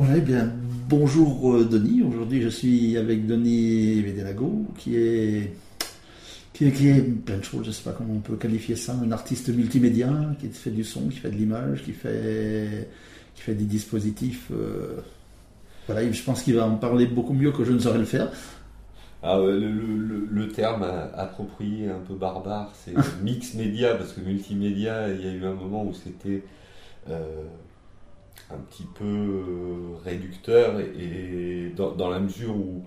Voilà, eh bien, bonjour euh, Denis. Aujourd'hui, je suis avec Denis Vedelago, qui est, qui est, qui est plein de choses, je ne sais pas comment on peut qualifier ça, un artiste multimédia, qui fait du son, qui fait de l'image, qui fait, qui fait des dispositifs. euh, voilà, je pense qu'il va en parler beaucoup mieux que je ne saurais le faire. Ah, ouais, le, le- le terme euh, approprié, un peu barbare, c'est mix média, parce que multimédia, il y a eu un moment où c'était euh, un petit peu euh, réducteur, et, dans, la mesure où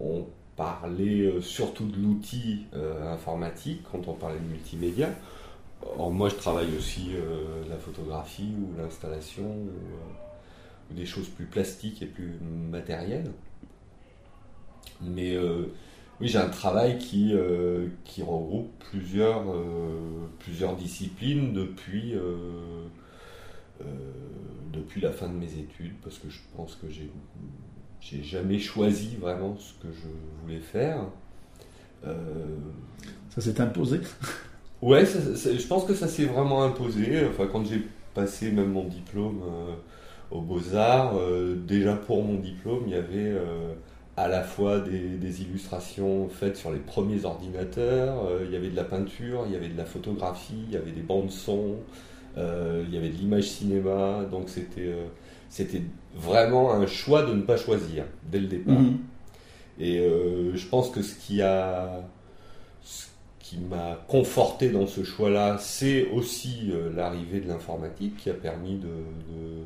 on parlait euh, surtout de l'outil euh, informatique quand on parlait de multimédia. Or, moi, je travaille aussi la photographie ou l'installation ou, ou des choses plus plastiques et plus matérielles. Mais oui, j'ai un travail qui, qui regroupe plusieurs, plusieurs disciplines depuis, depuis la fin de mes études, parce que je pense que j'ai j'ai jamais choisi vraiment ce que je voulais faire. Euh, Ça s'est imposé. Ouais, ça- ça- je pense que ça s'est vraiment imposé. Enfin, quand j'ai passé même mon diplôme euh, aux Beaux-Arts, euh, déjà pour mon diplôme, il y avait euh, à la fois des, des illustrations faites sur les premiers ordinateurs, euh, il y avait de la peinture, il y avait de la photographie, il y avait des bandes son, euh, il y avait de l'image cinéma. Donc c'était euh, c'était vraiment un choix de ne pas choisir dès le départ. Mhm. Et euh, je pense que ce qui a ce qui m'a conforté dans ce choix-là, c'est aussi euh, l'arrivée de l'informatique qui a permis de, de,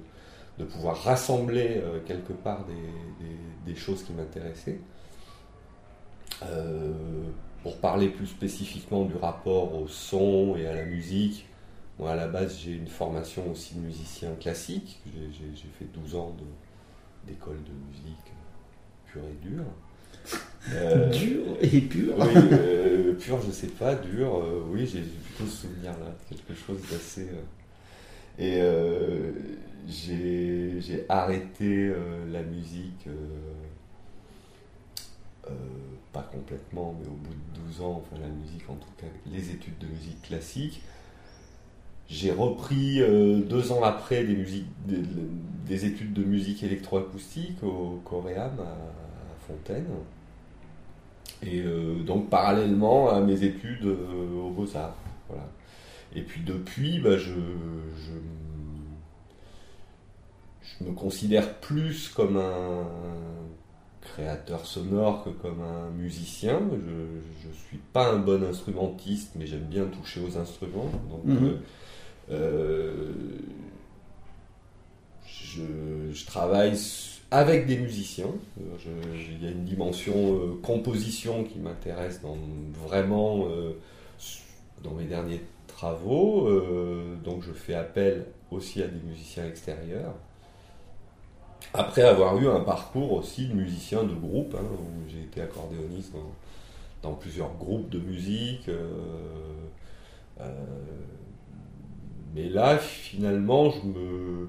de pouvoir rassembler euh, quelque part des, des- des choses qui m'intéressaient. Euh, pour parler plus spécifiquement du rapport au son et à la musique, moi à la base j'ai une formation aussi de musicien classique, j'ai fait 12 ans d'école de musique pure et dure. Euh, Dur et pur. oui, euh, pur, je sais pas, dur, euh, oui, j'ai plutôt ce souvenir-là, quelque chose d'assez. euh, et euh, j'ai j'ai arrêté la musique, pas complètement, mais au bout de 12 ans, enfin la musique en tout cas, les études de musique classique. J'ai repris euh, deux ans après des, musiques, des, des études de musique électroacoustique au Coréam à, à Fontaine. Et euh, donc parallèlement à mes études euh, aux Beaux-Arts. Voilà. Et puis depuis, bah, je, je, je me considère plus comme un créateur sonore que comme un musicien. Je ne suis pas un bon instrumentiste, mais j'aime bien toucher aux instruments. Donc, Mhm. euh, je, je travaille avec des musiciens. Euh, Il y a une dimension euh, composition qui m'intéresse vraiment euh, dans mes derniers travaux. Euh, donc je fais appel aussi à des musiciens extérieurs. Après avoir eu un parcours aussi de musicien de groupe, hein, où j'ai été accordéoniste dans plusieurs groupes de musique. Euh, euh, mais là, finalement, je me.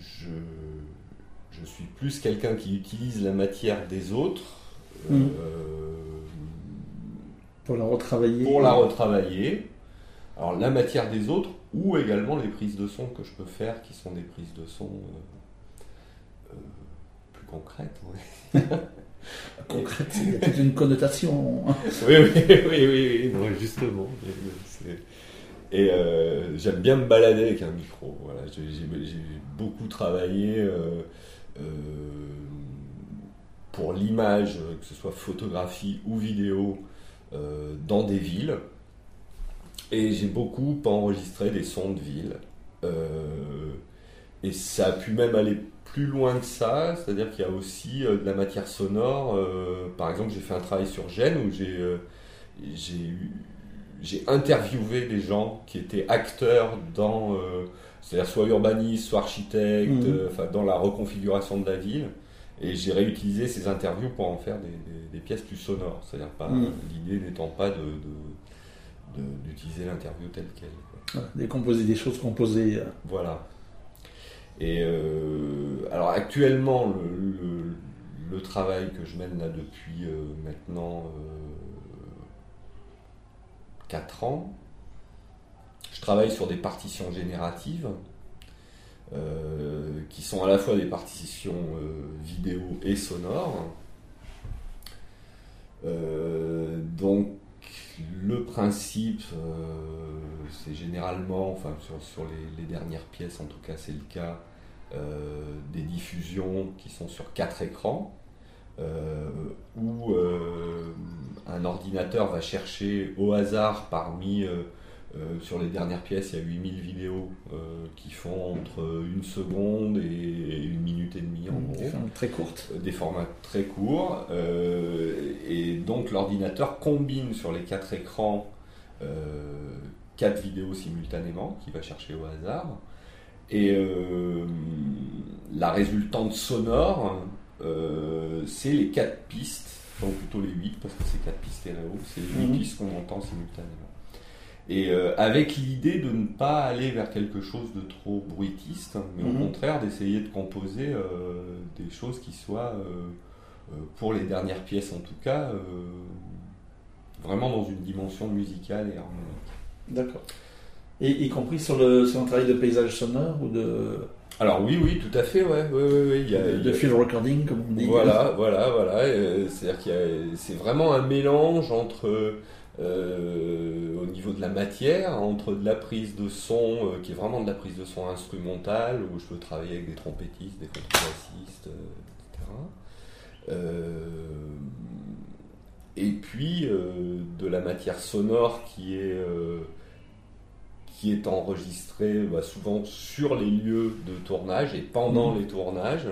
Je, je suis plus quelqu'un qui utilise la matière des autres Mhm. euh, Pour la retravailler. pour la retravailler. Alors, la matière des autres ou également les prises de son que je peux faire qui sont des prises de son euh, euh, plus concrètes. ouais. Concrète, il y a toute une connotation. oui, oui, oui, oui, oui, non, justement. c'est- Et euh, j'aime bien me balader avec un micro. Voilà, j'ai beaucoup travaillé euh, euh, pour l'image, que ce soit photographie ou vidéo, dans des villes. Et j'ai beaucoup enregistré des sons de ville. Et ça a pu même aller plus loin que ça, c'est-à-dire qu'il y a aussi de la matière sonore. par exemple, j'ai fait un travail sur Gênes où j'ai eu- j'ai interviewé des gens qui étaient acteurs dans, euh, c'est-à-dire soit urbanistes, soit architectes, Mhm. euh, dans la reconfiguration de la ville. Et j'ai réutilisé ces interviews pour en faire des, des- des pièces plus sonores. C'est-à-dire pas Mhm. l'idée n'étant pas de- d'utiliser l'interview telle qu'elle. Décomposer des choses composées. euh, Voilà. Et euh, alors actuellement, le, le- le travail que je mène là depuis euh, maintenant 4 ans, je travaille sur des partitions génératives euh, qui sont à la fois des partitions vidéo et sonores. donc le principe, c'est généralement, enfin sur, les, dernières pièces en tout cas c'est le cas, des diffusions qui sont sur quatre écrans. Euh, où euh, un ordinateur va chercher au hasard parmi euh, sur les dernières pièces, il y a 8000 vidéos qui font entre une seconde et une minute et demie en gros. Des formats très courtes. Des formats très courts. et donc l'ordinateur combine sur les quatre écrans quatre vidéos simultanément qu'il va chercher au hasard. Et la résultante sonore c'est les quatre pistes, donc plutôt les huit parce que c'est quatre pistes stéréo, c'est les huit mhm. pistes qu'on entend simultanément. Et euh, avec l'idée de ne pas aller vers quelque chose de trop bruitiste, mais au mhm. contraire d'essayer de composer euh, des choses qui soient, pour les dernières pièces en tout cas, vraiment dans une dimension musicale et harmonique. D'accord. Et y compris sur le, sur un travail de paysage sonore ou de alors oui, oui, tout à fait, ouais, Il y a, de field recording, comme on dit. Voilà, voilà, voilà. C'est-à-dire qu'il c'est vraiment un mélange entre, euh, au niveau de la matière, entre de la prise de son, euh, qui est vraiment de la prise de son instrumentale, où je peux travailler avec des trompettistes, des contrebassistes, etc. Euh, et puis de la matière sonore qui est qui est enregistré bah, souvent sur les lieux de tournage et pendant mhm. les tournages.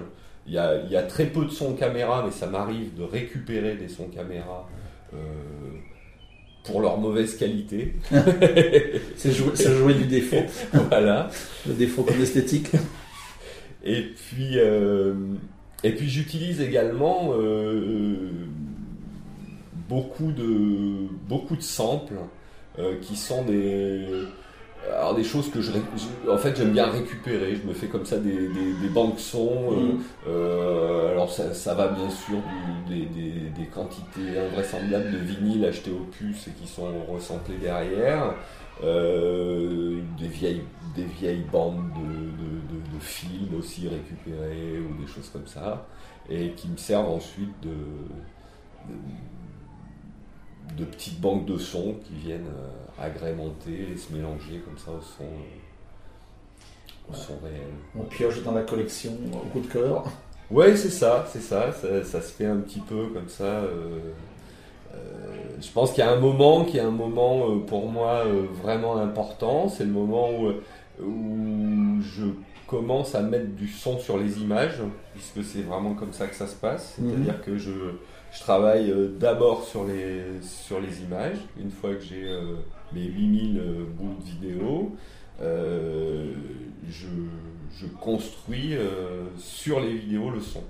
Il y, a, très peu de sons caméra, mais ça m'arrive de récupérer des sons caméra euh, pour leur mauvaise qualité. c'est jouer, du défaut. voilà. Le défaut comme esthétique. Et puis, euh, et puis j'utilise également euh, beaucoup, de, beaucoup de samples qui sont des alors des choses que je, en fait j'aime bien récupérer je me fais comme ça des, des, banques sons euh, mm. euh, alors ça, va bien sûr des, des, quantités invraisemblables de vinyle achetés au puce et qui sont recentrés derrière euh, des vieilles des vieilles bandes de, de, films aussi récupérées ou des choses comme ça et qui me servent ensuite de de petites banques de sons qui viennent euh, agrémenter et se mélanger comme ça au son, euh, au son réel. On pioche dans la collection au coup de cœur. Ouais, c'est ça, c'est ça, ça, se fait un petit peu comme ça. Euh, je pense qu'il y a un moment qui est un moment pour moi vraiment important. C'est le moment où, où, je commence à mettre du son sur les images, puisque c'est vraiment comme ça que ça se passe. Mhm. C'est-à-dire que je, je travaille euh, d'abord sur les, sur les images. Une fois que j'ai euh, mes 8000 euh, bouts de vidéo, je, je, construis sur les vidéos le son.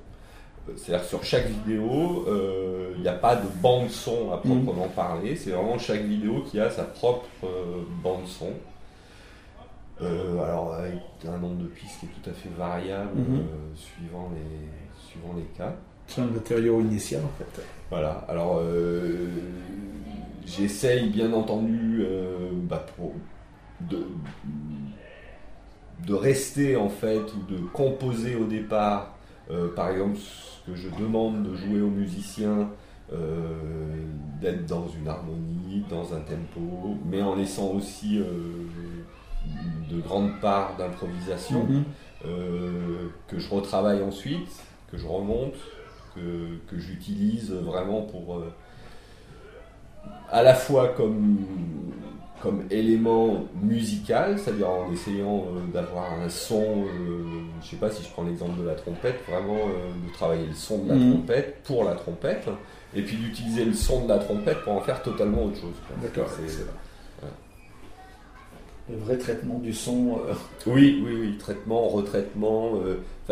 C'est-à-dire sur chaque vidéo, il n'y a pas de bande son à mmh. proprement parler. C'est vraiment chaque vidéo qui a sa propre bande son. alors avec un nombre de pistes qui est tout à fait variable mmh. suivant, les, suivant les cas. C'est un matériau initial en fait. Voilà, alors euh, j'essaye bien entendu euh, bah, de, de, rester en fait ou de composer au départ, euh, par exemple ce que je demande de jouer aux musiciens, d'être dans une harmonie, dans un tempo, mais en laissant aussi de grandes parts d'improvisation mm-hmm. que je retravaille ensuite, que je remonte, que, j'utilise vraiment pour euh, à la fois comme, comme élément musical, c'est-à-dire en essayant euh, d'avoir un son, euh, je sais pas si je prends l'exemple de la trompette, vraiment de travailler le son de la mhm. trompette pour la trompette, et puis d'utiliser le son de la trompette pour en faire totalement autre chose. D'accord, c'est le vrai traitement du son. Oui, oui, oui, traitement, retraitement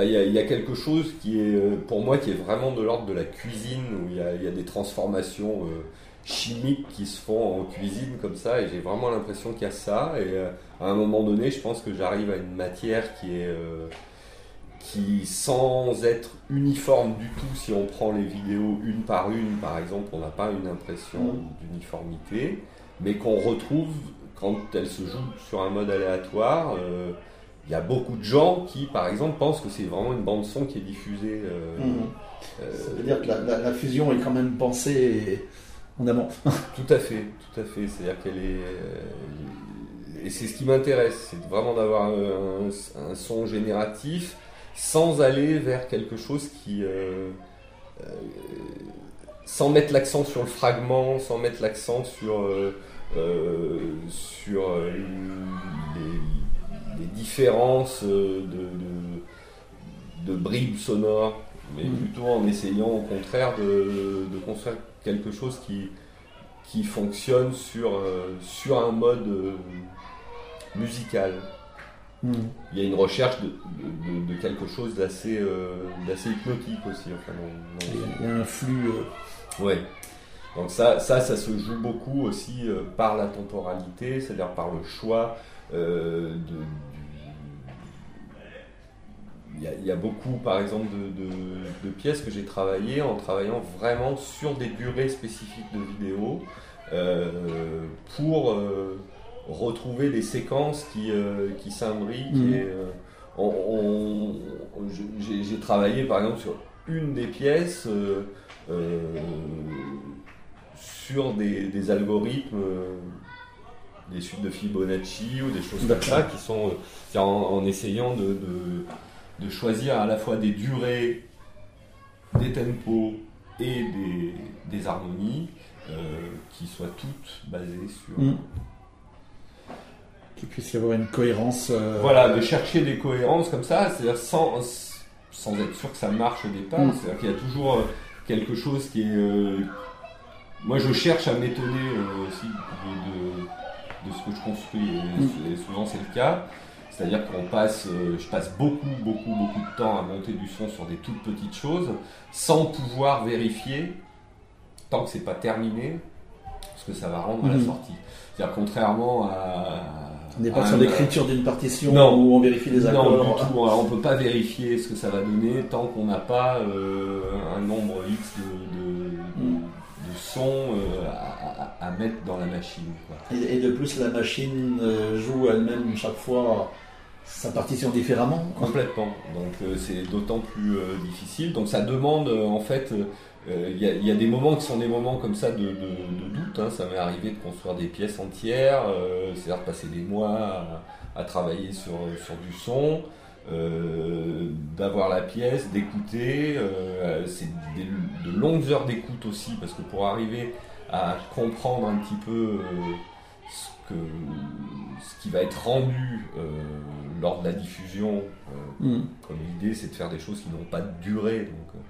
il y, a quelque chose qui est, euh, pour moi, qui est vraiment de l'ordre de la cuisine, où il y a, des transformations euh, chimiques qui se font en cuisine comme ça, et j'ai vraiment l'impression qu'il y a ça. Et euh, à un moment donné, je pense que j'arrive à une matière qui est, qui, sans être uniforme du tout, si on prend les vidéos une par une, par exemple, on n'a pas une impression mm. d'uniformité, mais qu'on retrouve quand elle se joue sur un mode aléatoire il y a beaucoup de gens qui, par exemple, pensent que c'est vraiment une bande son qui est diffusée. euh, Mhm. euh, Ça veut dire que la, la- la fusion est quand même pensée en amont. Tout à fait, tout à fait. C'est-à-dire qu'elle est. euh, et c'est ce qui m'intéresse, c'est vraiment d'avoir un, un son génératif sans aller vers quelque chose qui. euh, euh, sans mettre l'accent sur le fragment, sans mettre l'accent sur. euh, euh, sur euh, les, les différences euh, de, de, de bribes sonores, mais Mhm. plutôt en essayant au contraire de, de construire quelque chose qui, qui fonctionne sur, euh, sur un mode euh, musical. Mhm. Il y a une recherche de, de- de quelque chose d'assez euh, hypnotique aussi. Enfin, Il y a un flux. euh, Ouais. Donc ça, ça, ça se joue beaucoup aussi euh, par la temporalité, c'est-à-dire par le choix euh, de, Il y, a, il y a beaucoup, par exemple, de, de- de pièces que j'ai travaillées en travaillant vraiment sur des durées spécifiques de vidéo euh, pour euh, retrouver des séquences qui, euh, qui s'imbriquent. Mhm. j'ai travaillé, par exemple, sur une des pièces. Sur des, des algorithmes, euh, des suites de Fibonacci ou des choses comme ça, qui sont en, en essayant de, de- de choisir à la fois des durées, des tempos et des, des harmonies euh, qui soient toutes basées sur. Mhm. Qu'il puisse y avoir une cohérence. euh, Voilà, de chercher des cohérences comme ça, c'est-à-dire sans, sans être sûr que ça marche au départ. Mm. C'est-à-dire qu'il y a toujours quelque chose qui est. euh, moi, je cherche à m'étonner euh, aussi de, de- de ce que je construis, et, Mm. et souvent c'est le cas. C'est-à-dire qu'on passe, euh, je passe beaucoup, beaucoup, beaucoup de temps à monter du son sur des toutes petites choses, sans pouvoir vérifier, tant que c'est pas terminé, ce que ça va rendre à la Mhm. sortie. C'est-à-dire contrairement à. On n'est pas sur l'écriture d'une partition Non. où on vérifie les non, accords. du tout. Alors, on peut pas vérifier ce que ça va donner tant qu'on n'a pas euh, un nombre X de, de, Mm. Euh, à, à- à mettre dans la machine. quoi. Et, et de plus, la machine euh, joue elle-même chaque fois sa partition différemment. Complètement. Donc euh, c'est d'autant plus euh, difficile. Donc ça demande euh, en fait. Il y, a- il y a des moments qui sont des moments comme ça de, de- de doute. hein. Ça m'est arrivé de construire des pièces entières, c'est-à-dire de passer des mois à, à travailler sur, sur du son, euh, d'avoir la pièce, d'écouter. euh, c'est de longues heures d'écoute aussi, parce que pour arriver à comprendre un petit peu euh, ce, que, ce qui va être rendu lors de la diffusion, euh, Mm. comme l'idée c'est de faire des choses qui n'ont pas de durée, donc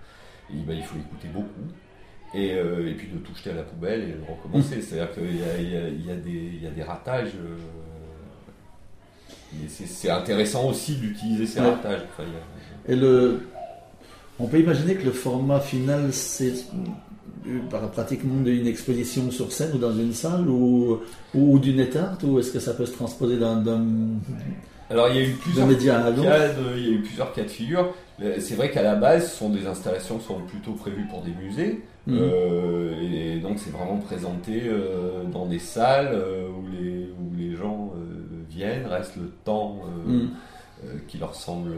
et, ben, il faut écouter beaucoup. Et, euh, et puis de tout jeter à la poubelle et de recommencer. C'est-à-dire qu'il y a, y y des- il y a des ratages. euh, c'est- intéressant aussi d'utiliser ces Ouais. ratages. Enfin, il y a- Et le, on peut imaginer que le format final, c'est euh, pratiquement d'une exposition sur scène ou dans une salle ou, ou d'une étarte ou est-ce que ça peut se transposer d'un- Alors il y a eu plusieurs cas de- il y a eu plusieurs cas de figure. C'est vrai qu'à la base, ce sont des installations qui sont plutôt prévues pour des musées. Mhm. Euh, et donc c'est vraiment présenté euh, dans des salles euh, où, les, où les gens viennent, restent le temps euh, Mm. euh, qui leur semble.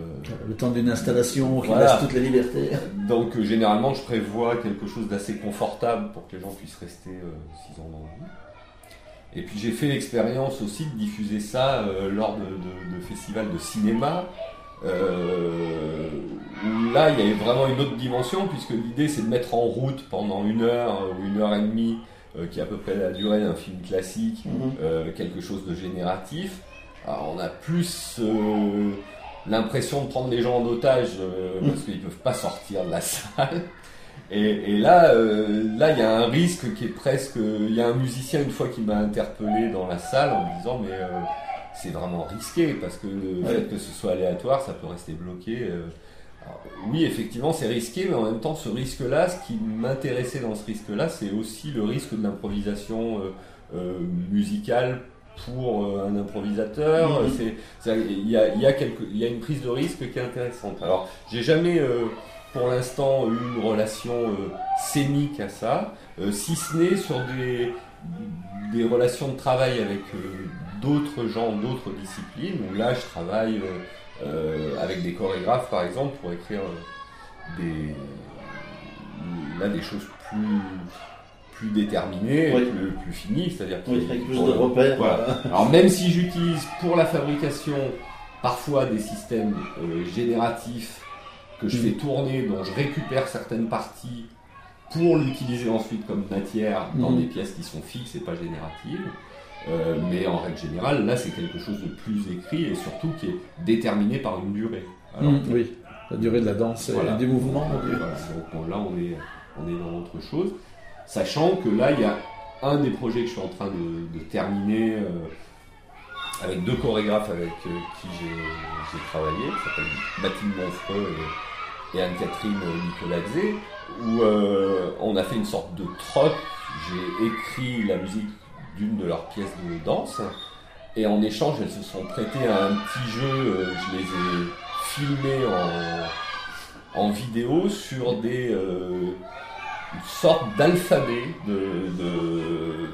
Le temps d'une installation qui Voilà. laisse toutes les libertés. Donc euh, généralement je prévois quelque chose d'assez confortable pour que les gens puissent rester euh, s'ils en ont envie. Et puis j'ai fait l'expérience aussi de diffuser ça euh, lors de, de- de festivals de cinéma. euh, où là il y avait vraiment une autre dimension puisque l'idée c'est de mettre en route pendant une heure euh, ou une heure et demie euh, qui est à peu près la durée d'un film classique Mhm. euh, quelque chose de génératif. Alors, on a plus euh, l'impression de prendre les gens en otage euh, parce qu'ils peuvent pas sortir de la salle. Et, et là, euh, là, il y a un risque qui est presque. Il y a un musicien une fois qui m'a interpellé dans la salle en me disant mais c'est vraiment risqué parce que le Ouais. fait que ce soit aléatoire, ça peut rester bloqué. Alors, oui, effectivement, c'est risqué, mais en même temps, ce risque-là, ce qui m'intéressait dans ce risque-là, c'est aussi le risque de l'improvisation euh, euh, musicale pour euh, un improvisateur. C'est, il, y a, il, y a quelque, il y a une prise de risque qui est intéressante. Alors, j'ai jamais, euh, pour l'instant, eu une relation euh, scénique à ça, euh, si ce n'est sur des, des relations de travail avec d'autres gens, d'autres disciplines, où là je travaille avec des chorégraphes par exemple pour écrire des, là, des choses plus plus déterminées, plus, plus finies, c'est-à-dire plus de repères. Alors même si j'utilise pour la fabrication parfois des systèmes génératifs que je fais tourner, dont je récupère certaines parties pour l'utiliser ensuite comme matière dans mhm. des pièces qui sont fixes et pas génératives. Euh, mais en règle générale, là, c'est quelque chose de plus écrit et surtout qui est déterminé par une durée. Mhm, oui, la durée de la danse et du mouvement. Donc là, on est, on est dans autre chose. Sachant que là, il y a un des projets que je suis en train de, terminer euh, avec deux chorégraphes avec euh, qui j'ai travaillé, qui s'appelle Mathilde Monfreux et Anne-Catherine Nicolazé, où euh, on a fait une sorte de troc. J'ai écrit la musique d'une de leurs pièces de danse, et en échange, elles se sont prêtées à un petit jeu. Euh, je les ai filmées en, vidéo sur des euh, sortes d'alphabet de,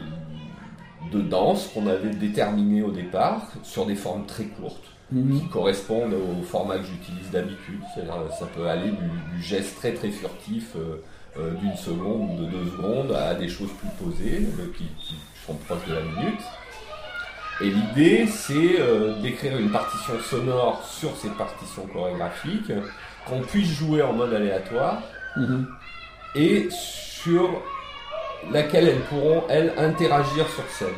de danse qu'on avait déterminé au départ sur des formes très courtes. Mhm. qui correspondent au format que j'utilise d'habitude. Ça peut aller du, geste très très furtif euh, euh, d'une seconde ou de deux secondes à des choses plus posées euh, qui, sont proches de la minute. Et l'idée, c'est d'écrire une partition sonore sur ces partitions chorégraphiques, qu'on puisse jouer en mode aléatoire, mhm. Et sur laquelle elles pourront, elles, interagir sur scène.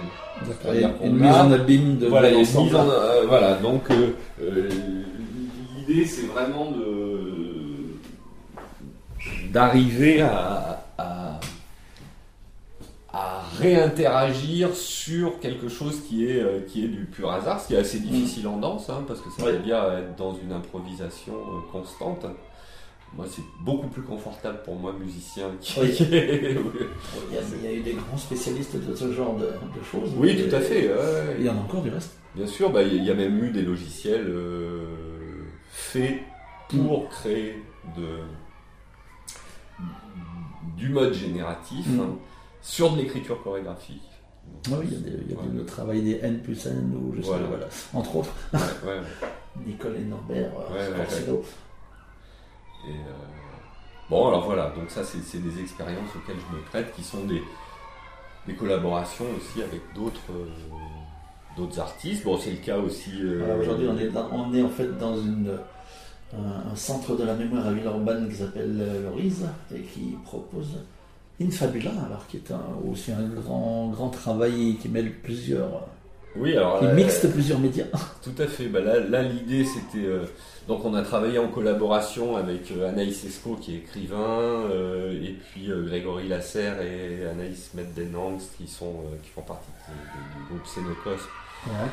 Une mise en abîme de, voilà, euh, voilà, donc euh, euh, l'idée c'est vraiment de d'arriver à, à, réinteragir sur quelque chose qui est, qui est du pur hasard, ce qui est assez difficile en danse, hein, parce que ça veut dire être dans une improvisation constante. Moi, c'est beaucoup plus confortable pour moi, musicien. il, y a, eu des grands spécialistes de ce genre de, choses. Oui, tout à fait. Il y en a encore du reste. Bien sûr, bah, il y a même eu des logiciels euh, faits pour mm. créer de, du mode génératif mm. hein, sur de l'écriture chorégraphique. oui, il y a, le travail des N plus N, ou je sais pas, voilà, entre autres. Nicole et Norbert, euh, euh, bon, alors voilà, donc ça, c'est des expériences auxquelles je me prête, qui sont des, collaborations aussi avec d'autres euh, d'autres artistes. Bon, c'est le cas aussi. Euh, aujourd'hui, on est, en fait dans un, centre de la mémoire à Villeurbanne qui s'appelle le RISE et qui propose Infabula, alors qui est aussi un grand, grand travail qui mêle plusieurs. Oui, alors. Qui mixte plusieurs médias. Tout à fait. Bah là, là l'idée, c'était. Donc on a travaillé en collaboration avec euh, Anaïs Esco qui est écrivain, euh, et puis euh, Grégory Lasserre et Anaïs Meddenangst qui, sont, qui font partie du, groupe Sénocos.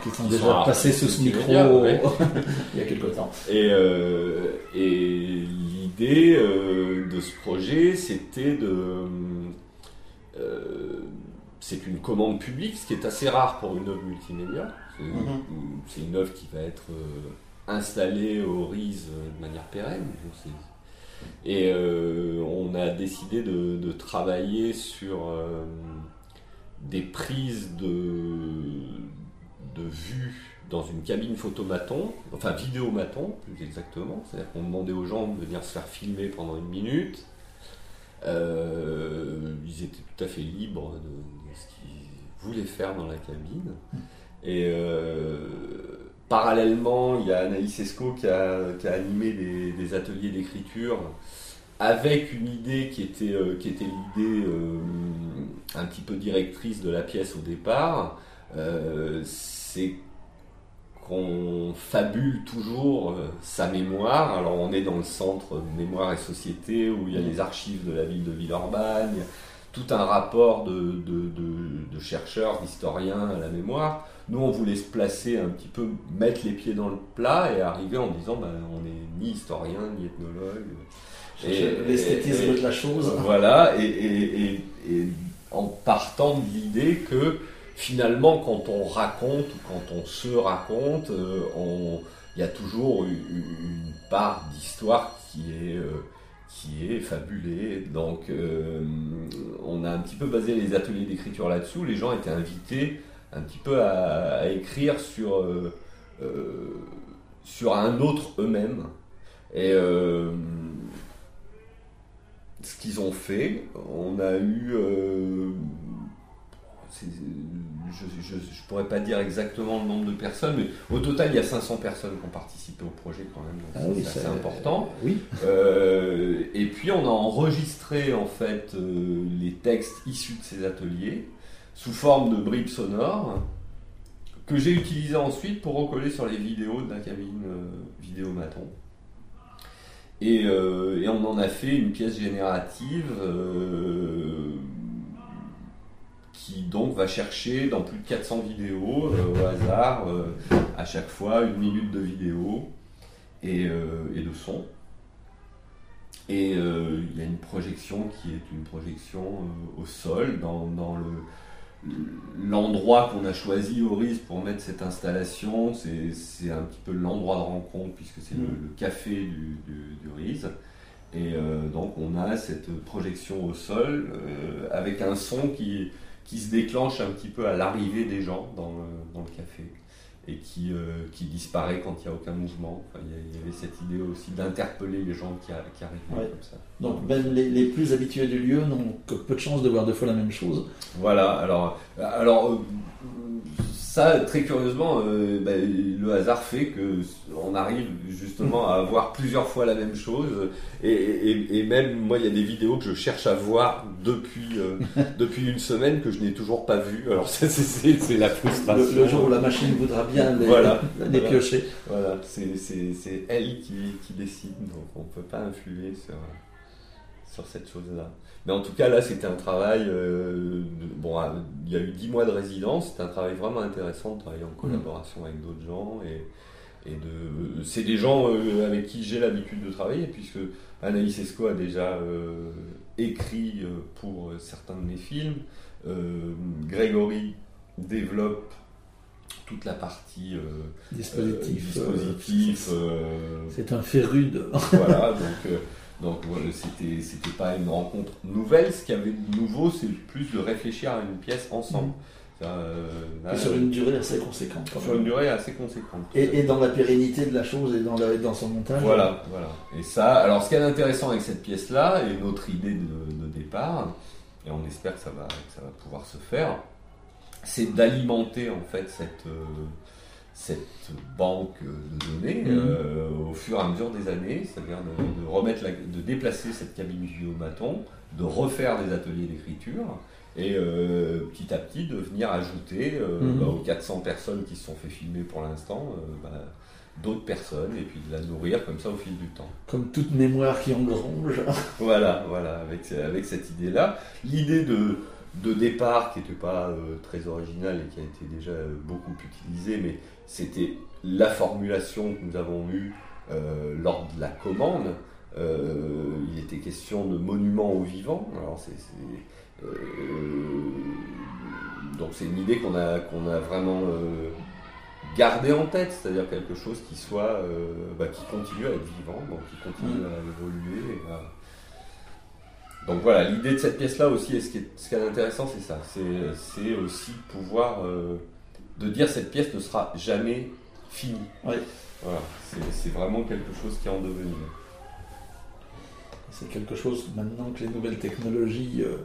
qui sont déjà passés sous ce micro il y a quelque temps. Et, et l'idée de ce projet, c'était de... c'est une commande publique, ce qui est assez rare pour une œuvre multimédia. C'est une œuvre qui va être installé au RISE de manière pérenne. Et euh, on a décidé de, travailler sur euh, des prises de, de vue dans une cabine photomaton, enfin vidéomaton plus exactement. C'est-à-dire qu'on demandait aux gens de venir se faire filmer pendant une minute. Euh, tout à fait libres de, ce qu'ils voulaient faire dans la cabine. Et Parallèlement, il y a Anaïs Esco qui a, animé des, ateliers d'écriture avec une idée qui était, euh, qui était l'idée euh, un petit peu directrice de la pièce au départ. Euh, c'est qu'on fabule toujours sa mémoire. Alors on est dans le centre Mémoire et Société où il y a les archives de la ville de Villeurbanne, tout un rapport de, de chercheurs, d'historiens à la mémoire. Nous, on voulait se placer un petit peu, mettre les pieds dans le plat et arriver en disant ben, on n'est ni historien, ni ethnologue. L'esthétisme de la chose. Voilà, et, en partant de l'idée que finalement, quand on raconte ou quand on se raconte, euh, il y a toujours une, part d'histoire qui est. Euh, qui est fabulé. Donc, on a un petit peu basé les ateliers d'écriture là-dessous. Les gens étaient invités un petit peu à, écrire sur, sur un autre eux-mêmes. Et ce qu'ils ont fait, on a eu je ne pourrais pas dire exactement le nombre de personnes, mais au total, il y a 500 personnes qui ont participé au projet quand même, donc ah c'est important. oui. Euh, et puis on a enregistré en fait euh, les textes issus de ces ateliers sous forme de bribes sonores que j'ai utilisées ensuite pour recoller sur les vidéos de la cabine euh, vidéo Maton. Et, et, on en a fait une pièce générative qui donc va chercher dans plus de 400 vidéos euh, au hasard, euh, à chaque fois une minute de vidéo et, euh, et de son. Et il y a une projection qui est une projection au sol, dans, dans le, l'endroit qu'on a choisi au RIS pour mettre cette installation, c'est, un petit peu l'endroit de rencontre puisque c'est le, mm. café du, du, RIS. Et donc on a cette projection au sol avec un son qui, qui se déclenche un petit peu à l'arrivée des gens dans le, dans le café et qui, euh, qui disparaît quand il n'y a aucun mouvement. il, y avait cette idée aussi d'interpeller les gens qui, qui arrivent comme ça. Donc ben, les, les, plus habitués du lieu n'ont que peu de chance de voir deux fois la même chose. Voilà, alors, alors euh, ça, très curieusement, euh, ben, le hasard fait que on arrive justement à voir plusieurs fois la même chose. Et, même moi, il y a des vidéos que je cherche à voir depuis, euh, depuis une semaine que je n'ai toujours pas vues. Alors c'est la frustration. Le, jour où la machine voudra bien les, voilà, les piocher. Voilà, c'est elle qui, qui, décide, donc on ne peut pas influer sur, sur cette chose-là. Mais en tout cas, là, c'était un travail. Euh, bon, ah, il y a eu dix mois de résidence. C'était un travail vraiment intéressant de travailler en mm. collaboration avec d'autres gens. Et, et de, c'est des gens euh, avec qui j'ai l'habitude de travailler, puisque Anaïs Esco a déjà euh, écrit pour certains de mes films. Grégory développe toute la partie dispositif. dispositif c'est un féru de. voilà, donc donc c'était c'était pas une rencontre nouvelle. Ce qu'il y avait de nouveau, c'est plus de réfléchir à une pièce ensemble. Mm. Euh, sur une durée assez conséquente. Sur une durée assez conséquente. Et, dans la pérennité de la chose et dans, dans son montage. Voilà, voilà. Et ça, alors ce qui est intéressant avec cette pièce-là, et notre idée de, départ, et on espère que ça va, ça va pouvoir se faire, c'est d'alimenter en fait cette, euh, cette banque de données mhm. euh, au fur et à mesure des années, c'est-à-dire de, remettre de déplacer cette cabine bâton, de refaire des ateliers d'écriture et euh, petit à petit de venir ajouter euh, mhm. bah, aux 400 personnes qui se sont fait filmer pour l'instant bah, d'autres personnes et puis de la nourrir comme ça au fil du temps. Comme toute mémoire qui engrange. voilà, voilà, avec, avec cette idée-là. L'idée de, de départ qui n'était pas très originale et qui a été déjà beaucoup utilisée, mais c'était la formulation que nous avons eue euh, lors de la commande. Euh, il était question de monument aux vivants. Alors euh, donc c'est une idée qu'on a, qu'on a vraiment gardée en tête, c'est-à-dire quelque chose qui soit, bah, qui continue à être vivant, donc qui continue mm. à évoluer. Donc voilà, l'idée de cette pièce-là aussi, et ce qui est, ce qui est intéressant, c'est ça. C'est aussi pouvoir de dire cette pièce ne sera jamais finie. Voilà, c'est vraiment quelque chose qui est en devenir. C'est quelque chose maintenant que les nouvelles technologies. Euh,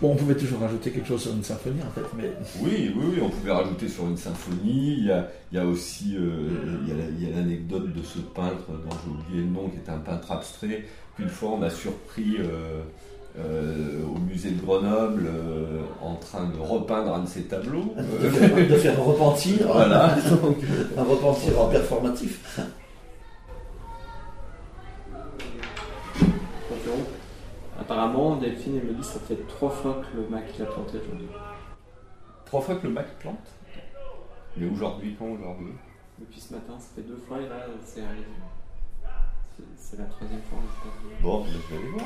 bon, on pouvait toujours rajouter quelque chose sur une symphonie en fait, mais. Oui, oui, oui, on pouvait rajouter sur une symphonie. Il y a, il y a aussi euh, il y a l'anecdote de ce peintre dont j'ai oublié le nom, qui est un peintre abstrait, qu'une fois on a surpris. Euh, euh, au musée de Grenoble euh, en train de repeindre un de ses tableaux. De faire, repentir, voilà. un repentir en performatif. Apparemment, Delphine me dit que ça fait trois fois que le Mac l'a planté aujourd'hui. Trois fois que le Mac plante Mais aujourd'hui, quand aujourd'hui Depuis ce matin, ça fait deux fois et là, c'est arrivé. C'est la troisième fois. Bon, je vais aller voir.